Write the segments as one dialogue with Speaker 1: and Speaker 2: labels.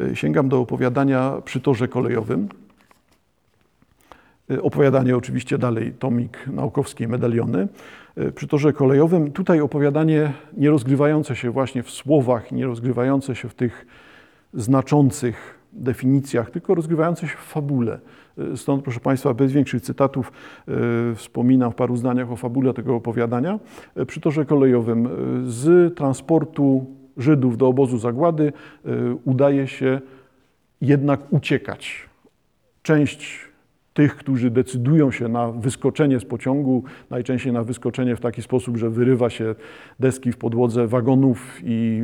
Speaker 1: E, Sięgam do opowiadania przy torze kolejowym. E, Opowiadanie oczywiście dalej, tomik naukowski, medaliony. E, Przy torze kolejowym tutaj opowiadanie nie rozgrywające się właśnie w słowach, nie rozgrywające się w tych znaczących definicjach, tylko rozgrywające się w fabule. Stąd, proszę Państwa, bez większych cytatów wspominam w paru zdaniach o fabule tego opowiadania. Przy torze kolejowym z transportu Żydów do obozu zagłady e, udaje się jednak uciekać. Część tych, którzy decydują się na wyskoczenie z pociągu, najczęściej na wyskoczenie w taki sposób, że wyrywa się deski w podłodze wagonów i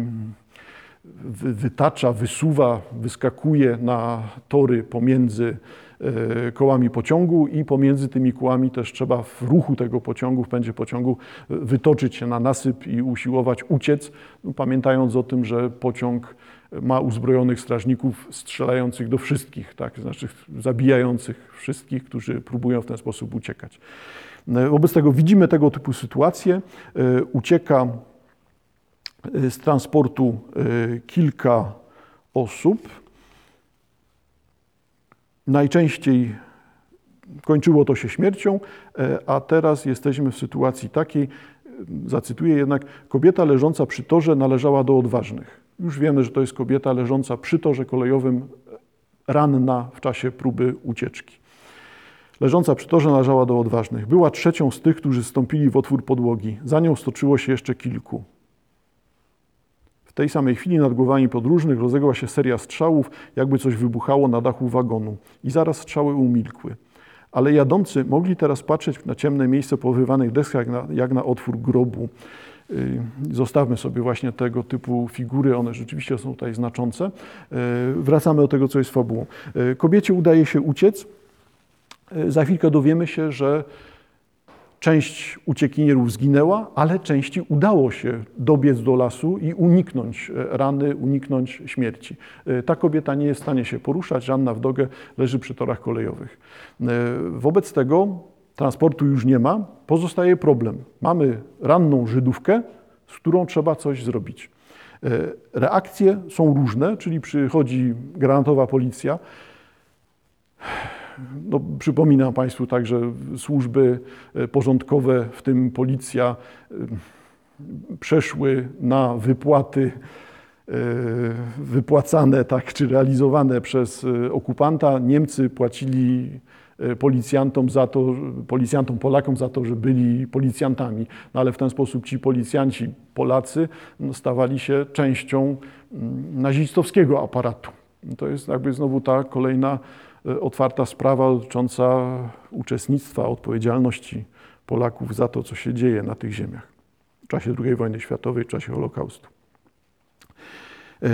Speaker 1: wytacza, wysuwa, wyskakuje na tory pomiędzy e, kołami pociągu i pomiędzy tymi kołami też trzeba w ruchu tego pociągu, w pędzie pociągu e, wytoczyć się na nasyp i usiłować uciec, no, pamiętając o tym, że pociąg ma uzbrojonych strażników strzelających do wszystkich, tak, znaczy zabijających wszystkich, którzy próbują w ten sposób uciekać. E, Wobec tego widzimy tego typu sytuacje. E, Ucieka e, z transportu e, kilka osób. Najczęściej kończyło to się śmiercią, e, a teraz jesteśmy w sytuacji takiej, zacytuję jednak, kobieta leżąca przy torze należała do odważnych. Już wiemy, że to jest kobieta leżąca przy torze kolejowym, ranna w czasie próby ucieczki. Leżąca przy torze należała do odważnych. Była trzecią z tych, którzy stąpili w otwór podłogi. Za nią stoczyło się jeszcze kilku. Tej samej chwili nad głowami podróżnych rozległa się seria strzałów, jakby coś wybuchało na dachu wagonu. I zaraz strzały umilkły. Ale jadący mogli teraz patrzeć na ciemne miejsce po wyrywanych deskach, jak na, jak na otwór grobu. Yy, Zostawmy sobie właśnie tego typu figury, one rzeczywiście są tutaj znaczące. Yy, Wracamy do tego, co jest fabułą. Yy, Kobiecie udaje się uciec. Za chwilkę dowiemy się, że Część uciekinierów zginęła, ale części udało się dobiec do lasu i uniknąć e, rany, uniknąć śmierci. E, Ta kobieta nie jest w stanie się poruszać, Żanna Wdogę leży przy torach kolejowych. E, Wobec tego transportu już nie ma, pozostaje problem. Mamy ranną Żydówkę, z którą trzeba coś zrobić. Reakcje są różne, czyli przychodzi granatowa policja, no, przypominam Państwu także służby e, porządkowe, w tym policja, e, przeszły na wypłaty e, wypłacane tak, czy realizowane przez okupanta. Niemcy płacili policjantom za to, policjantom Polakom za to, że byli policjantami. No ale w ten sposób ci policjanci Polacy no, stawali się częścią mm, nazistowskiego aparatu. To jest jakby znowu ta kolejna otwarta sprawa dotycząca uczestnictwa, odpowiedzialności Polaków za to, co się dzieje na tych ziemiach w czasie II wojny światowej, w czasie Holokaustu. E,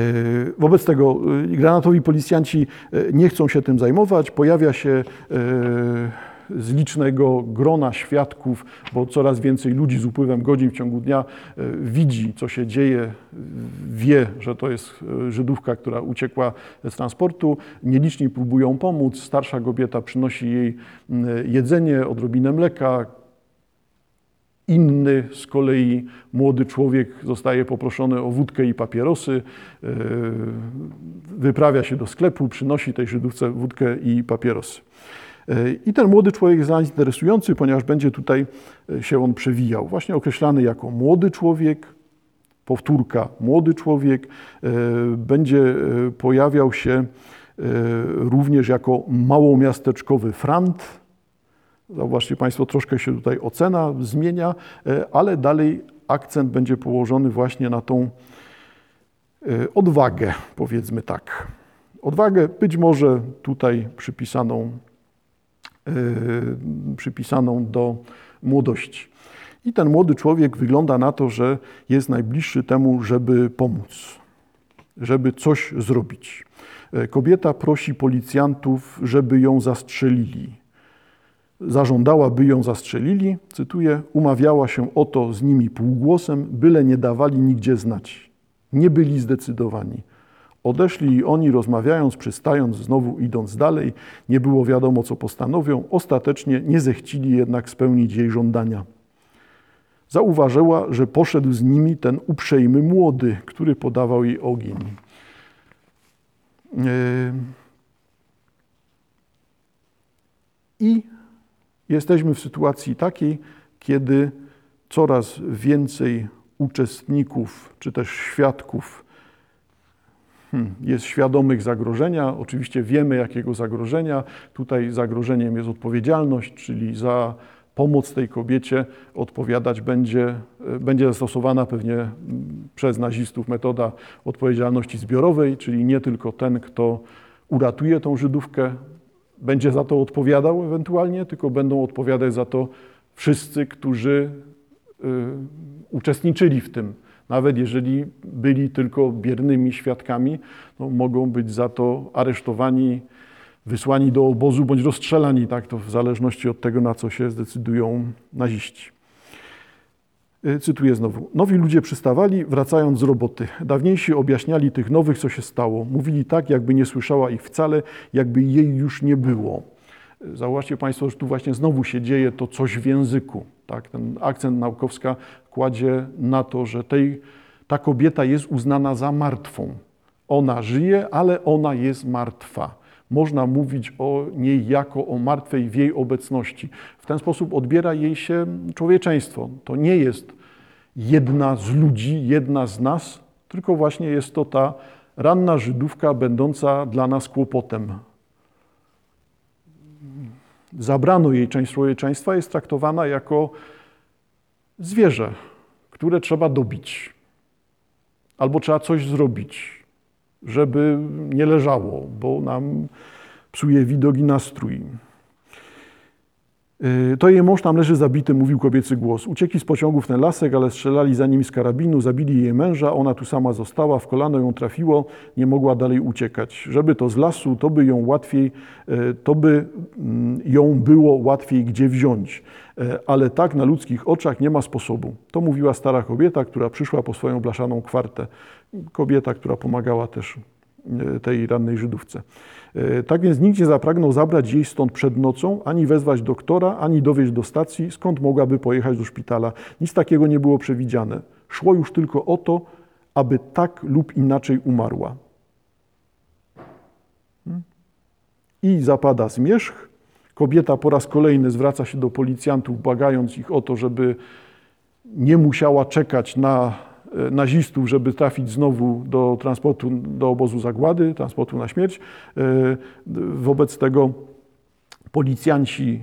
Speaker 1: Wobec tego e, granatowi policjanci e, nie chcą się tym zajmować. Pojawia się e, z licznego grona świadków, bo coraz więcej ludzi z upływem godzin w ciągu dnia e, widzi, co się dzieje, wie, że to jest e, Żydówka, która uciekła z transportu. Nieliczni próbują pomóc. Starsza kobieta przynosi jej jedzenie, odrobinę mleka, Inny z kolei młody człowiek zostaje poproszony o wódkę i papierosy, e, wyprawia się do sklepu, przynosi tej Żydówce wódkę i papierosy. E, I ten młody człowiek jest dla nas interesujący, ponieważ będzie tutaj e, się on przewijał. Właśnie określany jako młody człowiek, powtórka młody człowiek, e, będzie pojawiał się również jako małomiasteczkowy frant, Zauważcie Państwo, troszkę się tutaj ocena zmienia, ale dalej akcent będzie położony właśnie na tą odwagę, powiedzmy tak. Odwagę być może tutaj przypisaną, przypisaną do młodości. I ten młody człowiek wygląda na to, że jest najbliższy temu, żeby pomóc, żeby coś zrobić. E, Kobieta prosi policjantów, żeby ją zastrzelili zażądała, by ją zastrzelili, cytuję, umawiała się o to z nimi półgłosem, byle nie dawali nigdzie znać. Nie byli zdecydowani. Odeszli i oni, rozmawiając, przystając, znowu idąc dalej, nie było wiadomo, co postanowią, ostatecznie nie zechcili jednak spełnić jej żądania. Zauważyła, że poszedł z nimi ten uprzejmy młody, który podawał jej ogień. I jesteśmy w sytuacji takiej, kiedy coraz więcej uczestników czy też świadków hmm, jest świadomych zagrożenia. Oczywiście wiemy, jakiego zagrożenia. Tutaj zagrożeniem jest odpowiedzialność, czyli za pomoc tej kobiecie odpowiadać będzie, będzie zastosowana pewnie mm, przez nazistów metoda odpowiedzialności zbiorowej, czyli nie tylko ten, kto uratuje tą Żydówkę, będzie za to odpowiadał ewentualnie, tylko będą odpowiadać za to wszyscy, którzy y, uczestniczyli w tym. Nawet jeżeli byli tylko biernymi świadkami, no, mogą być za to aresztowani, wysłani do obozu bądź rozstrzelani, tak to w zależności od tego, na co się zdecydują naziści. Y, cytuję znowu. Nowi ludzie przystawali, wracając z roboty. Dawniejsi objaśniali tych nowych, co się stało. Mówili tak, jakby nie słyszała ich wcale, jakby jej już nie było. Y, zauważcie Państwo, że tu właśnie znowu się dzieje to coś w języku. Tak? Ten akcent naukowska kładzie na to, że tej, ta kobieta jest uznana za martwą. Ona żyje, ale ona jest martwa można mówić o niej jako o martwej w jej obecności. W ten sposób odbiera jej się człowieczeństwo. To nie jest jedna z ludzi, jedna z nas, tylko właśnie jest to ta ranna Żydówka będąca dla nas kłopotem. Zabrano jej część człowieczeństwa, jest traktowana jako zwierzę, które trzeba dobić. Albo trzeba coś zrobić żeby nie leżało, bo nam psuje widok i nastrój. Y, to jej mąż tam leży zabity, mówił kobiecy głos. Uciekli z pociągu w ten lasek, ale strzelali za nimi z karabinu, zabili jej męża, ona tu sama została, w kolano ją trafiło, nie mogła dalej uciekać. Żeby to z lasu, to by ją łatwiej, y, to by mm, ją było łatwiej gdzie wziąć. Y, ale tak na ludzkich oczach nie ma sposobu. To mówiła stara kobieta, która przyszła po swoją blaszaną kwartę. Kobieta, która pomagała też tej rannej Żydówce. E, tak więc nikt nie zapragnął zabrać jej stąd przed nocą, ani wezwać doktora, ani dowieźć do stacji, skąd mogłaby pojechać do szpitala. Nic takiego nie było przewidziane. Szło już tylko o to, aby tak lub inaczej umarła. Hmm? I zapada zmierzch. Kobieta po raz kolejny zwraca się do policjantów, błagając ich o to, żeby nie musiała czekać na E, nazistów, żeby trafić znowu do transportu, do obozu zagłady, transportu na śmierć. E, wobec tego policjanci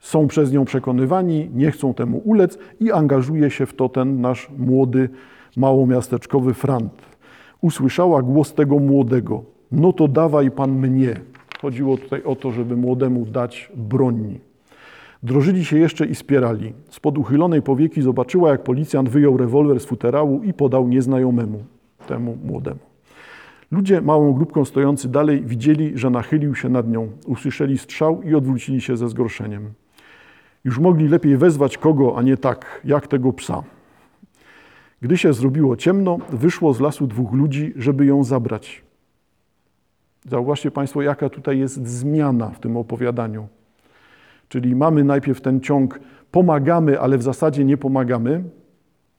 Speaker 1: są przez nią przekonywani, nie chcą temu ulec i angażuje się w to ten nasz młody, małomiasteczkowy frant. Usłyszała głos tego młodego. No to dawaj pan mnie. Chodziło tutaj o to, żeby młodemu dać broń. Drożyli się jeszcze i spierali. Spod uchylonej powieki zobaczyła, jak policjant wyjął rewolwer z futerału i podał nieznajomemu, temu młodemu. Ludzie małą grupką stojący dalej widzieli, że nachylił się nad nią. Usłyszeli strzał i odwrócili się ze zgorszeniem. Już mogli lepiej wezwać kogo, a nie tak, jak tego psa. Gdy się zrobiło ciemno, wyszło z lasu dwóch ludzi, żeby ją zabrać. Zauważcie Państwo, jaka tutaj jest zmiana w tym opowiadaniu. Czyli mamy najpierw ten ciąg, pomagamy, ale w zasadzie nie pomagamy.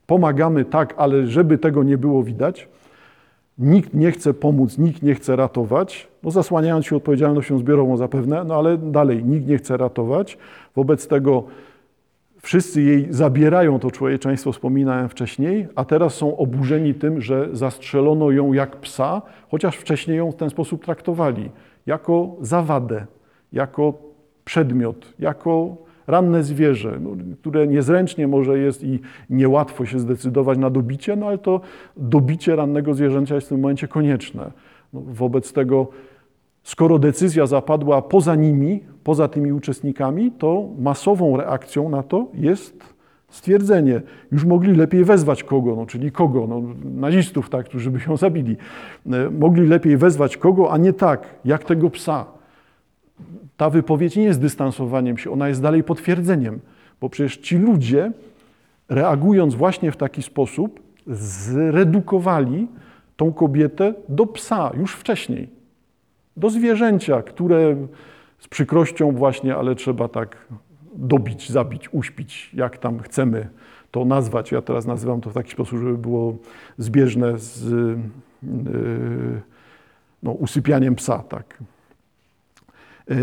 Speaker 1: Pomagamy tak, ale żeby tego nie było widać. Nikt nie chce pomóc, nikt nie chce ratować, no zasłaniając się odpowiedzialnością zbiorową zapewne, no ale dalej nikt nie chce ratować. Wobec tego wszyscy jej zabierają to człowieczeństwo, wspominałem wcześniej, a teraz są oburzeni tym, że zastrzelono ją jak psa, chociaż wcześniej ją w ten sposób traktowali, jako zawadę, jako przedmiot, jako ranne zwierzę, no, które niezręcznie może jest i niełatwo się zdecydować na dobicie, no ale to dobicie rannego zwierzęcia jest w tym momencie konieczne. No, wobec tego, skoro decyzja zapadła poza nimi, poza tymi uczestnikami, to masową reakcją na to jest stwierdzenie. Już mogli lepiej wezwać kogo, no, czyli kogo, no, nazistów, tak, którzy by ją zabili. E, mogli lepiej wezwać kogo, a nie tak, jak tego psa ta wypowiedź nie jest dystansowaniem się, ona jest dalej potwierdzeniem, bo przecież ci ludzie, reagując właśnie w taki sposób, zredukowali tą kobietę do psa już wcześniej, do zwierzęcia, które z przykrością właśnie, ale trzeba tak dobić, zabić, uśpić, jak tam chcemy to nazwać. Ja teraz nazywam to w taki sposób, żeby było zbieżne z. Yy, no, usypianiem psa, tak. E,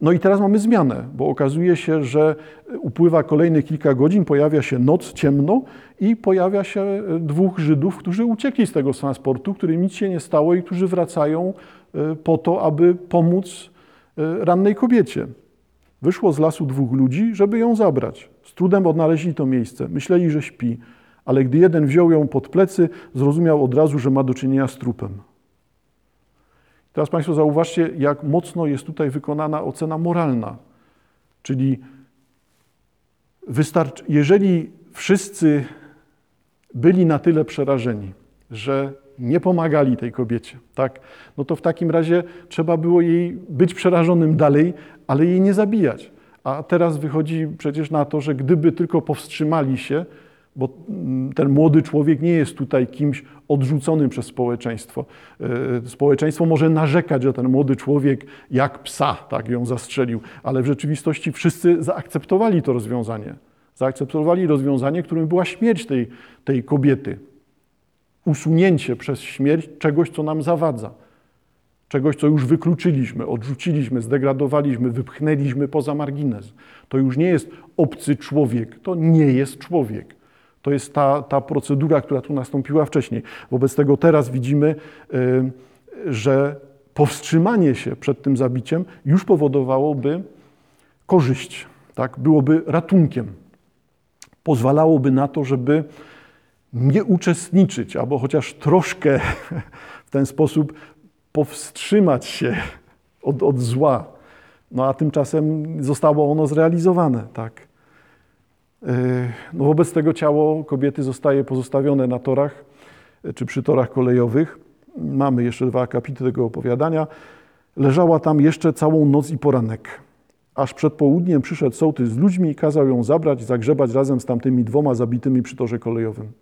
Speaker 1: no i teraz mamy zmianę, bo okazuje się, że upływa kolejne kilka godzin, pojawia się noc, ciemno i pojawia się dwóch Żydów, którzy uciekli z tego transportu, którym nic się nie stało i którzy wracają e, po to, aby pomóc rannej kobiecie. Wyszło z lasu dwóch ludzi, żeby ją zabrać. Z trudem odnaleźli to miejsce. Myśleli, że śpi, ale gdy jeden wziął ją pod plecy, zrozumiał od razu, że ma do czynienia z trupem. Teraz Państwo zauważcie, jak mocno jest tutaj wykonana ocena moralna. Czyli wystarczy, jeżeli wszyscy byli na tyle przerażeni, że nie pomagali tej kobiecie, tak, no to w takim razie trzeba było jej być przerażonym dalej, ale jej nie zabijać. A teraz wychodzi przecież na to, że gdyby tylko powstrzymali się, bo mm, ten młody człowiek nie jest tutaj kimś odrzuconym przez społeczeństwo. E, społeczeństwo może narzekać, że ten młody człowiek jak psa tak ją zastrzelił, ale w rzeczywistości wszyscy zaakceptowali to rozwiązanie. Zaakceptowali rozwiązanie, którym była śmierć tej, tej kobiety. Usunięcie przez śmierć czegoś, co nam zawadza. Czegoś, co już wykluczyliśmy, odrzuciliśmy, zdegradowaliśmy, wypchnęliśmy poza margines. To już nie jest obcy człowiek, to nie jest człowiek. To jest ta, ta procedura, która tu nastąpiła wcześniej. Wobec tego teraz widzimy, y, że powstrzymanie się przed tym zabiciem już powodowałoby korzyść, tak? byłoby ratunkiem. Pozwalałoby na to, żeby nie uczestniczyć, albo chociaż troszkę w ten sposób powstrzymać się od, od zła. No a tymczasem zostało ono zrealizowane, tak. No wobec tego ciało kobiety zostaje pozostawione na torach czy przy torach kolejowych. Mamy jeszcze dwa akapity tego opowiadania. Leżała tam jeszcze całą noc i poranek. Aż przed południem przyszedł sołtys z ludźmi i kazał ją zabrać, zagrzebać razem z tamtymi dwoma zabitymi przy torze kolejowym.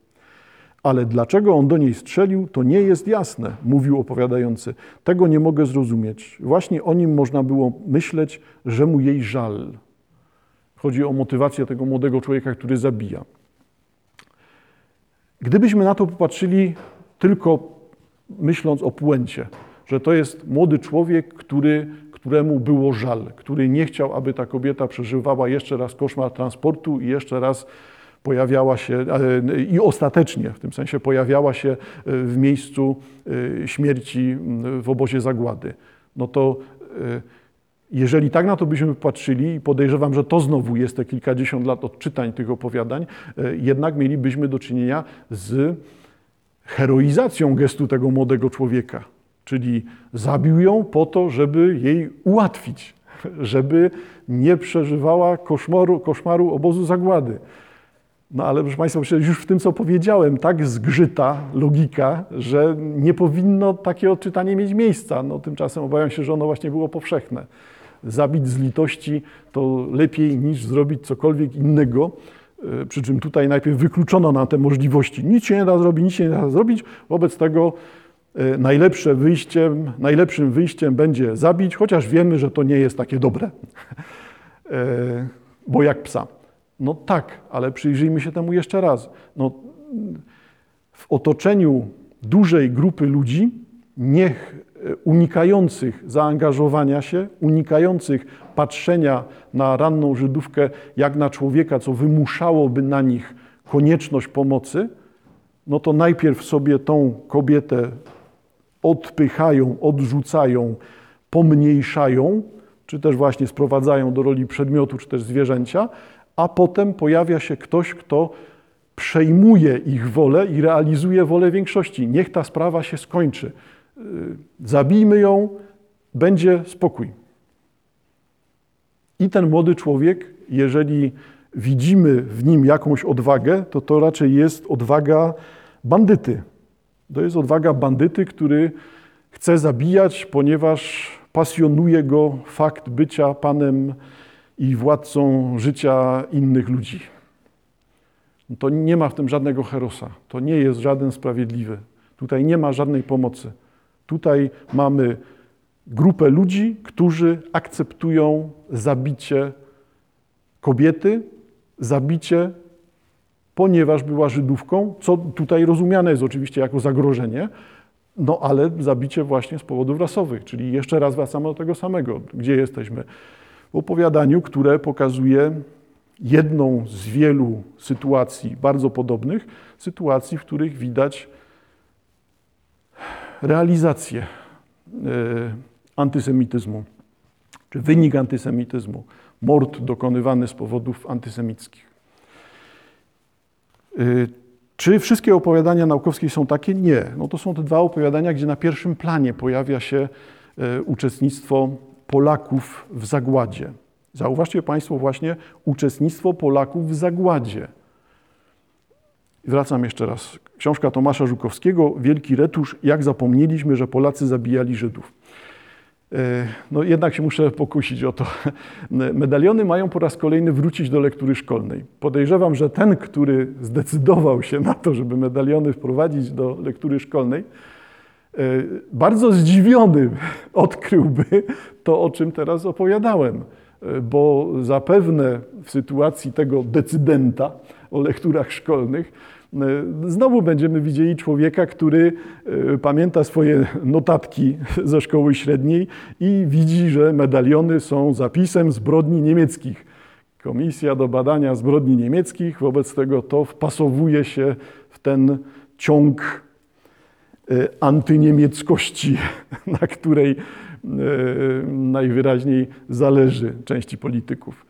Speaker 1: Ale dlaczego on do niej strzelił, to nie jest jasne, mówił opowiadający. Tego nie mogę zrozumieć. Właśnie o nim można było myśleć, że mu jej żal. Chodzi o motywację tego młodego człowieka, który zabija. Gdybyśmy na to popatrzyli tylko myśląc o puencie, że to jest młody człowiek, który, któremu było żal, który nie chciał, aby ta kobieta przeżywała jeszcze raz koszmar transportu i jeszcze raz pojawiała się i ostatecznie w tym sensie pojawiała się e, w miejscu e, śmierci w obozie zagłady. No to e, jeżeli tak na to byśmy patrzyli, i podejrzewam, że to znowu jest te kilkadziesiąt lat odczytań tych opowiadań, jednak mielibyśmy do czynienia z heroizacją gestu tego młodego człowieka. Czyli zabił ją po to, żeby jej ułatwić, żeby nie przeżywała koszmaru, koszmaru obozu zagłady. No ale proszę Państwa, przecież już w tym, co powiedziałem, tak zgrzyta logika, że nie powinno takie odczytanie mieć miejsca. No tymczasem obawiam się, że ono właśnie było powszechne. Zabić z litości to lepiej niż zrobić cokolwiek innego. E, przy czym tutaj najpierw wykluczono nam te możliwości. Nic się nie da zrobić, nic się nie da zrobić. Wobec tego e, najlepsze wyjściem, najlepszym wyjściem będzie zabić, chociaż wiemy, że to nie jest takie dobre. E, bo jak psa. No tak, ale przyjrzyjmy się temu jeszcze raz. No, w otoczeniu dużej grupy ludzi, niech unikających zaangażowania się, unikających patrzenia na ranną Żydówkę jak na człowieka, co wymuszałoby na nich konieczność pomocy, no to najpierw sobie tą kobietę odpychają, odrzucają, pomniejszają, czy też właśnie sprowadzają do roli przedmiotu, czy też zwierzęcia, a potem pojawia się ktoś, kto przejmuje ich wolę i realizuje wolę większości. Niech ta sprawa się skończy. Y, zabijmy ją, będzie spokój. I ten młody człowiek, jeżeli widzimy w nim jakąś odwagę, to to raczej jest odwaga bandyty. To jest odwaga bandyty, który chce zabijać, ponieważ pasjonuje go fakt bycia panem i władcą życia innych ludzi. To nie ma w tym żadnego herosa. To nie jest żaden sprawiedliwy. Tutaj nie ma żadnej pomocy. Tutaj mamy grupę ludzi, którzy akceptują zabicie kobiety, zabicie, ponieważ była Żydówką, co tutaj rozumiane jest oczywiście jako zagrożenie, No ale zabicie właśnie z powodów rasowych, czyli jeszcze raz wracamy do tego samego. Gdzie jesteśmy? W opowiadaniu, które pokazuje jedną z wielu sytuacji bardzo podobnych, sytuacji, w których widać realizację antysemityzmu, czy wynik antysemityzmu, mord dokonywany z powodów antysemickich. Czy wszystkie opowiadania naukowskie są takie? Nie. No to są te dwa opowiadania, gdzie na pierwszym planie pojawia się uczestnictwo Polaków w zagładzie. Zauważcie Państwo właśnie uczestnictwo Polaków w zagładzie. Wracam jeszcze raz. Książka Tomasza Żukowskiego, Wielki Retusz, jak zapomnieliśmy, że Polacy zabijali Żydów. No jednak się muszę pokusić o to. Medaliony mają po raz kolejny wrócić do lektury szkolnej. Podejrzewam, że ten, który zdecydował się na to, żeby medaliony wprowadzić do lektury szkolnej, bardzo zdziwiony odkryłby to, o czym teraz opowiadałem, bo zapewne w sytuacji tego decydenta o lekturach szkolnych Znowu będziemy widzieli człowieka, który pamięta swoje notatki ze szkoły średniej i widzi, że medaliony są zapisem zbrodni niemieckich. Komisja do badania zbrodni niemieckich, wobec tego to wpasowuje się w ten ciąg antyniemieckości, na której najwyraźniej zależy części polityków.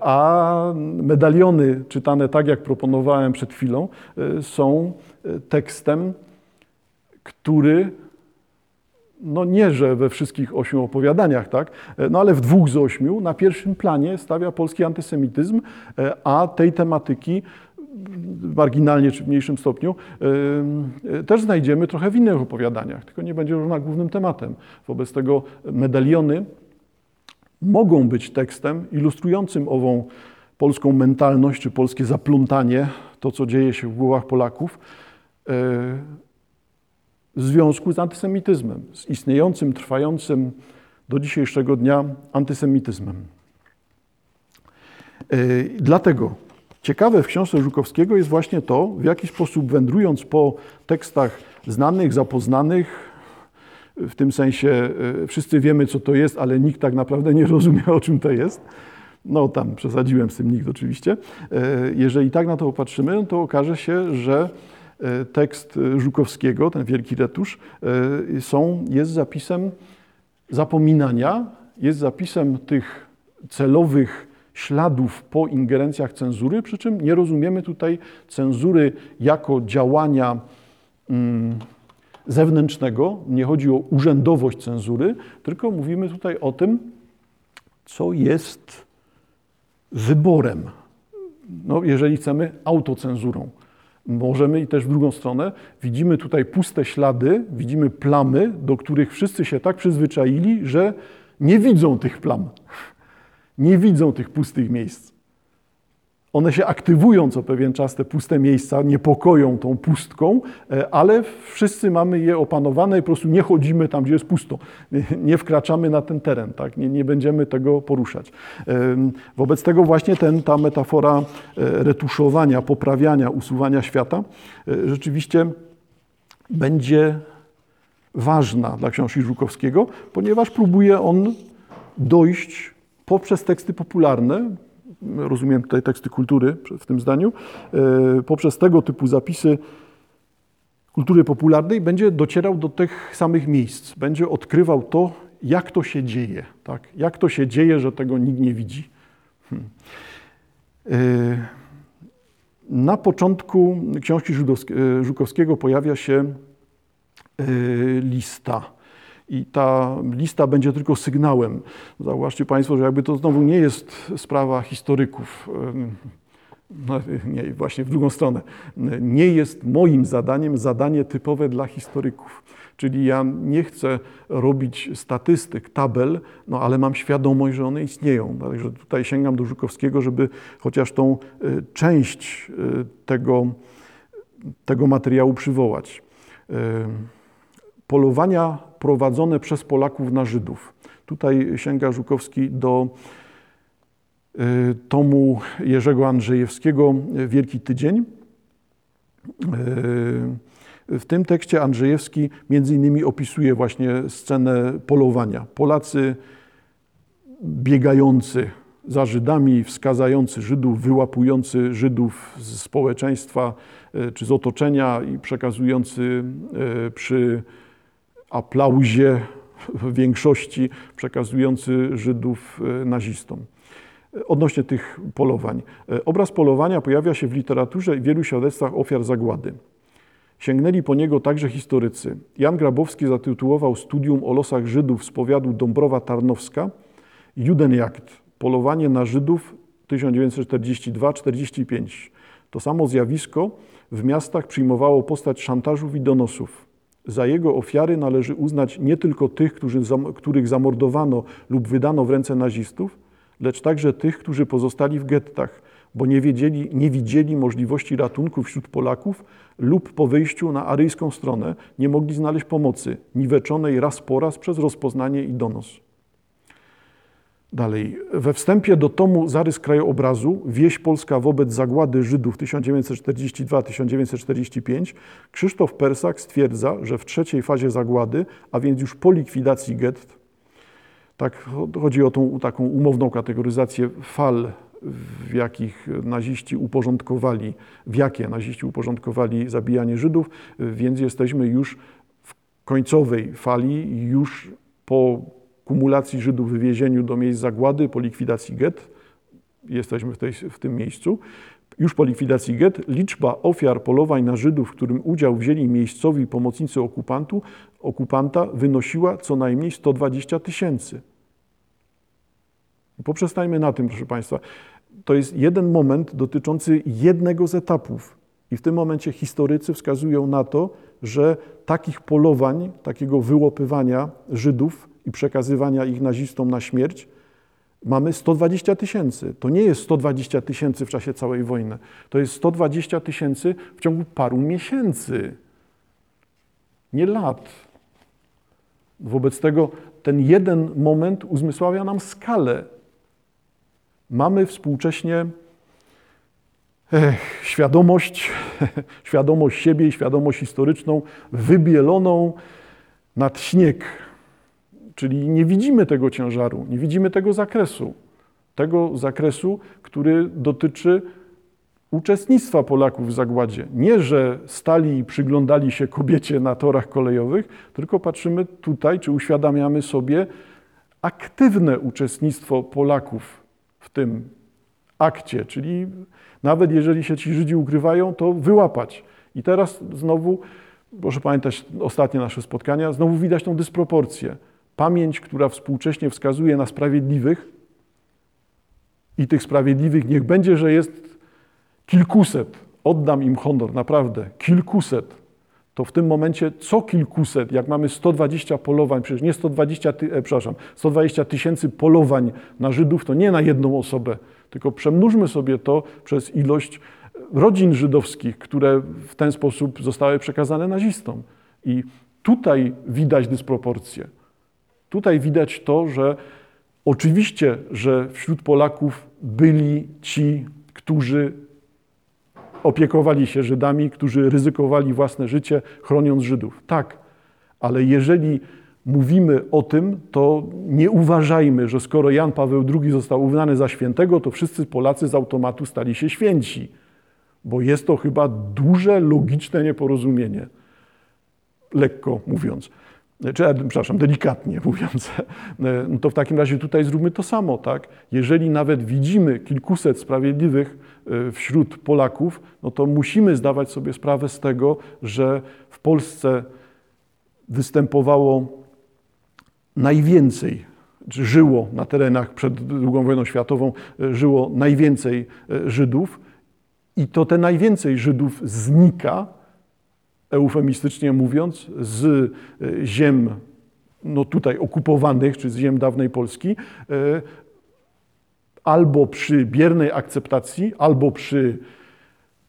Speaker 1: A medaliony, czytane tak jak proponowałem przed chwilą, są tekstem, który no nie, że we wszystkich ośmiu opowiadaniach, tak, no ale w dwóch z ośmiu na pierwszym planie stawia polski antysemityzm, a tej tematyki marginalnie czy w mniejszym stopniu, też znajdziemy trochę w innych opowiadaniach, tylko nie będzie ona głównym tematem. Wobec tego medaliony mogą być tekstem ilustrującym ową polską mentalność czy polskie zaplątanie, to co dzieje się w głowach Polaków, w związku z antysemityzmem, z istniejącym, trwającym do dzisiejszego dnia antysemityzmem. Dlatego ciekawe w książce Żukowskiego jest właśnie to, w jaki sposób wędrując po tekstach znanych, zapoznanych, w tym sensie wszyscy wiemy, co to jest, ale nikt tak naprawdę nie rozumie, o czym to jest. No tam przesadziłem z tym nikt oczywiście. Jeżeli tak na to popatrzymy, to okaże się, że tekst Żukowskiego, ten wielki retusz, są, jest zapisem zapominania, jest zapisem tych celowych śladów po ingerencjach cenzury, przy czym nie rozumiemy tutaj cenzury jako działania mm, zewnętrznego, nie chodzi o urzędowość cenzury, tylko mówimy tutaj o tym, co jest wyborem. No, jeżeli chcemy, autocenzurą. Możemy i też w drugą stronę widzimy tutaj puste ślady, widzimy plamy, do których wszyscy się tak przyzwyczaili, że nie widzą tych plam, nie widzą tych pustych miejsc. One się aktywują co pewien czas, te puste miejsca, niepokoją tą pustką, e, ale wszyscy mamy je opanowane i po prostu nie chodzimy tam, gdzie jest pusto. Nie wkraczamy na ten teren, tak? nie, nie będziemy tego poruszać. Wobec tego właśnie ten, ta metafora e, retuszowania, poprawiania, usuwania świata e, rzeczywiście będzie ważna dla książki Żukowskiego, ponieważ próbuje on dojść poprzez teksty popularne, rozumiem tutaj teksty kultury w tym zdaniu, e, poprzez tego typu zapisy kultury popularnej będzie docierał do tych samych miejsc, będzie odkrywał to, jak to się dzieje, tak? jak to się dzieje, że tego nikt nie widzi. Hmm. E, na początku książki e, Żukowskiego pojawia się lista i ta lista będzie tylko sygnałem. Zauważcie Państwo, że jakby to znowu nie jest sprawa historyków. No, nie, właśnie w drugą stronę. Nie jest moim zadaniem zadanie typowe dla historyków. Czyli ja nie chcę robić statystyk, tabel, no ale mam świadomość, że one istnieją. Także tutaj sięgam do Żukowskiego, żeby chociaż tą e, część e, tego, tego materiału przywołać. E, polowania prowadzone przez Polaków na Żydów. Tutaj sięga Żukowski do y, tomu Jerzego Andrzejewskiego Wielki Tydzień. Y, W tym tekście Andrzejewski między innymi opisuje właśnie scenę polowania. Polacy biegający za Żydami, wskazujący Żydów, wyłapujący Żydów z społeczeństwa e, czy z otoczenia i przekazujący przy aplauzie większości, przekazujący Żydów e, nazistom. Odnośnie tych polowań. Obraz polowania pojawia się w literaturze i wielu świadectwach ofiar zagłady. Sięgnęli po niego także historycy. Jan Grabowski zatytułował studium o losach Żydów z powiatu Dąbrowa Tarnowska Judenjagd polowanie na Żydów 1942-45. To samo zjawisko w miastach przyjmowało postać szantażów i donosów. Za jego ofiary należy uznać nie tylko tych, którzy, których zamordowano lub wydano w ręce nazistów, lecz także tych, którzy pozostali w gettach, bo nie, wiedzieli, nie widzieli możliwości ratunku wśród Polaków lub po wyjściu na aryjską stronę nie mogli znaleźć pomocy, niweczonej raz po raz przez rozpoznanie i donos. Dalej, we wstępie do tomu Zarys krajobrazu Wieś Polska wobec zagłady Żydów 1942-1945 Krzysztof Persak stwierdza, że w trzeciej fazie zagłady, a więc już po likwidacji gett, tak, chodzi o tą taką umowną kategoryzację fal, w jakich naziści uporządkowali, w jakie naziści uporządkowali zabijanie Żydów, więc jesteśmy już w końcowej fali, już po kumulacji Żydów, wywiezieniu do miejsc zagłady, po likwidacji get, jesteśmy w, tej, w tym miejscu, już po likwidacji get, liczba ofiar polowań na Żydów, w którym udział wzięli miejscowi pomocnicy okupantu, okupanta, wynosiła co najmniej 120 tysięcy. Poprzestańmy na tym, proszę Państwa. To jest jeden moment dotyczący jednego z etapów. I w tym momencie historycy wskazują na to, że takich polowań, takiego wyłopywania Żydów i przekazywania ich nazistom na śmierć, mamy 120 tysięcy. To nie jest 120 tysięcy w czasie całej wojny. To jest 120 tysięcy w ciągu paru miesięcy, nie lat. Wobec tego ten jeden moment uzmysławia nam skalę. Mamy współcześnie ech, świadomość, świadomość siebie i świadomość historyczną wybieloną nad śnieg Czyli nie widzimy tego ciężaru, nie widzimy tego zakresu, tego zakresu, który dotyczy uczestnictwa Polaków w zagładzie. Nie, że stali i przyglądali się kobiecie na torach kolejowych, tylko patrzymy tutaj, czy uświadamiamy sobie aktywne uczestnictwo Polaków w tym akcie, czyli nawet jeżeli się ci Żydzi ukrywają, to wyłapać. I teraz znowu, proszę pamiętać ostatnie nasze spotkania, znowu widać tą dysproporcję pamięć, która współcześnie wskazuje na sprawiedliwych, i tych sprawiedliwych niech będzie, że jest kilkuset, oddam im honor, naprawdę, kilkuset, to w tym momencie co kilkuset, jak mamy 120 polowań, przecież nie 120, ty, e, przepraszam, 120 tysięcy polowań na Żydów, to nie na jedną osobę, tylko przemnóżmy sobie to przez ilość rodzin żydowskich, które w ten sposób zostały przekazane nazistom. I tutaj widać dysproporcje. Tutaj widać to, że oczywiście, że wśród Polaków byli ci, którzy opiekowali się Żydami, którzy ryzykowali własne życie, chroniąc Żydów. Tak, ale jeżeli mówimy o tym, to nie uważajmy, że skoro Jan Paweł II został uznany za świętego, to wszyscy Polacy z automatu stali się święci, bo jest to chyba duże, logiczne nieporozumienie, lekko mówiąc czy, przepraszam, delikatnie mówiąc, no to w takim razie tutaj zróbmy to samo, tak? Jeżeli nawet widzimy kilkuset sprawiedliwych e, wśród Polaków, no to musimy zdawać sobie sprawę z tego, że w Polsce występowało najwięcej, czy żyło na terenach przed II wojną światową, e, żyło najwięcej e, Żydów i to te najwięcej Żydów znika eufemistycznie mówiąc, z e, ziem no tutaj okupowanych, czy z ziem dawnej Polski, e, albo przy biernej akceptacji, albo przy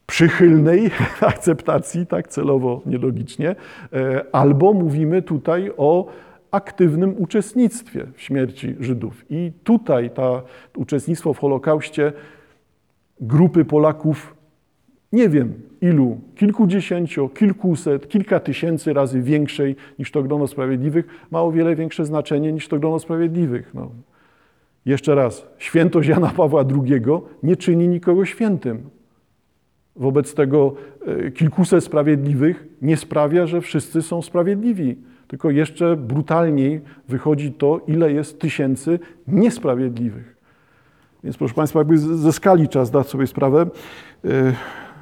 Speaker 1: przychylnej akceptacji, tak celowo, nielogicznie, e, albo mówimy tutaj o aktywnym uczestnictwie w śmierci Żydów. I tutaj to uczestnictwo w Holokauście grupy Polaków nie wiem ilu, kilkudziesięcio, kilkuset, kilka tysięcy razy większej niż to grono sprawiedliwych, ma o wiele większe znaczenie niż to grono sprawiedliwych. No. Jeszcze raz, świętość Jana Pawła II nie czyni nikogo świętym. Wobec tego e, kilkuset sprawiedliwych nie sprawia, że wszyscy są sprawiedliwi. Tylko jeszcze brutalniej wychodzi to, ile jest tysięcy niesprawiedliwych. Więc proszę Państwa, jakby ze skali trzeba zdać sobie sprawę.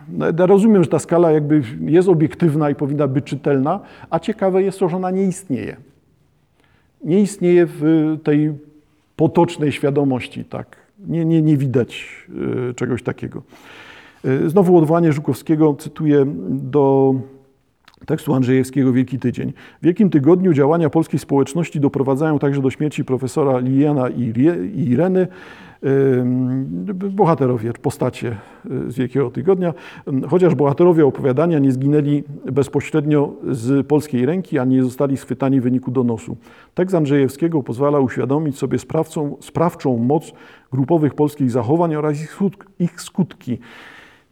Speaker 1: No, ja rozumiem, że ta skala jakby jest obiektywna i powinna być czytelna, a ciekawe jest to, że ona nie istnieje. Nie istnieje w tej potocznej świadomości, tak. Nie, nie, nie widać e, czegoś takiego. E, Znowu odwołanie Żukowskiego, cytuję do tekstu Andrzejewskiego Wielki Tydzień. W Wielkim Tygodniu działania polskiej społeczności doprowadzają także do śmierci profesora Liliana i Ireny, bohaterowie, postacie y, z Wielkiego Tygodnia. Chociaż bohaterowie opowiadania nie zginęli bezpośrednio z polskiej ręki, ani nie zostali schwytani w wyniku donosu. Tekst Andrzejewskiego pozwala uświadomić sobie sprawcą, sprawczą moc grupowych polskich zachowań oraz ich skutki.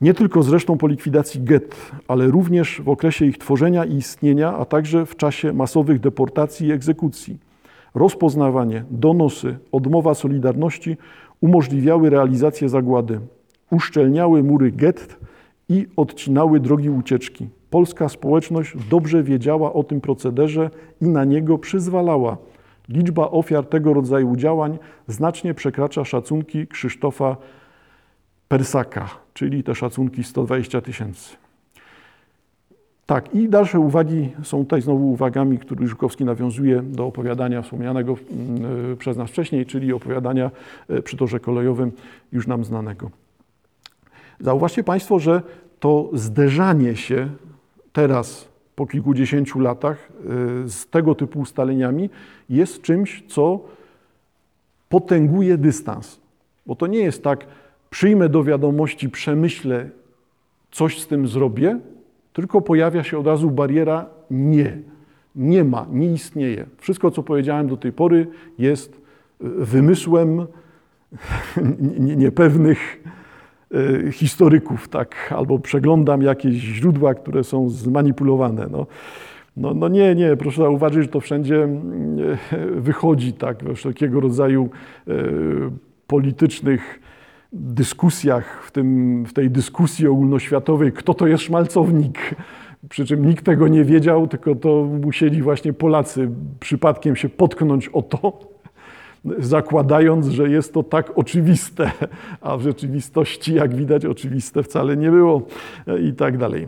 Speaker 1: Nie tylko zresztą po likwidacji get, ale również w okresie ich tworzenia i istnienia, a także w czasie masowych deportacji i egzekucji. Rozpoznawanie, donosy, odmowa solidarności umożliwiały realizację zagłady, uszczelniały mury gett i odcinały drogi ucieczki. Polska społeczność dobrze wiedziała o tym procederze i na niego przyzwalała. Liczba ofiar tego rodzaju działań znacznie przekracza szacunki Krzysztofa Persaka, czyli te szacunki 120 tysięcy. Tak, i dalsze uwagi są tutaj znowu uwagami, które Żukowski nawiązuje do opowiadania wspomnianego mm, y, przez nas wcześniej, czyli opowiadania y, przy torze kolejowym już nam znanego. Zauważcie Państwo, że to zderzanie się teraz po kilkudziesięciu latach y, z tego typu ustaleniami jest czymś, co potęguje dystans. Bo to nie jest tak, przyjmę do wiadomości, przemyślę, coś z tym zrobię, tylko pojawia się od razu bariera nie. Nie ma, nie istnieje. Wszystko, co powiedziałem do tej pory, jest y, wymysłem nie- niepewnych y, historyków, tak? albo przeglądam jakieś źródła, które są zmanipulowane. No, no, no nie, nie, proszę zauważyć, że to wszędzie mm, wychodzi tak, we wszelkiego rodzaju politycznych dyskusjach, w, tym, w tej dyskusji ogólnoświatowej, kto to jest szmalcownik. Przy czym nikt tego nie wiedział, tylko to musieli właśnie Polacy przypadkiem się potknąć o to, zakładając, że jest to tak oczywiste, a w rzeczywistości, jak widać, oczywiste wcale nie było i tak dalej.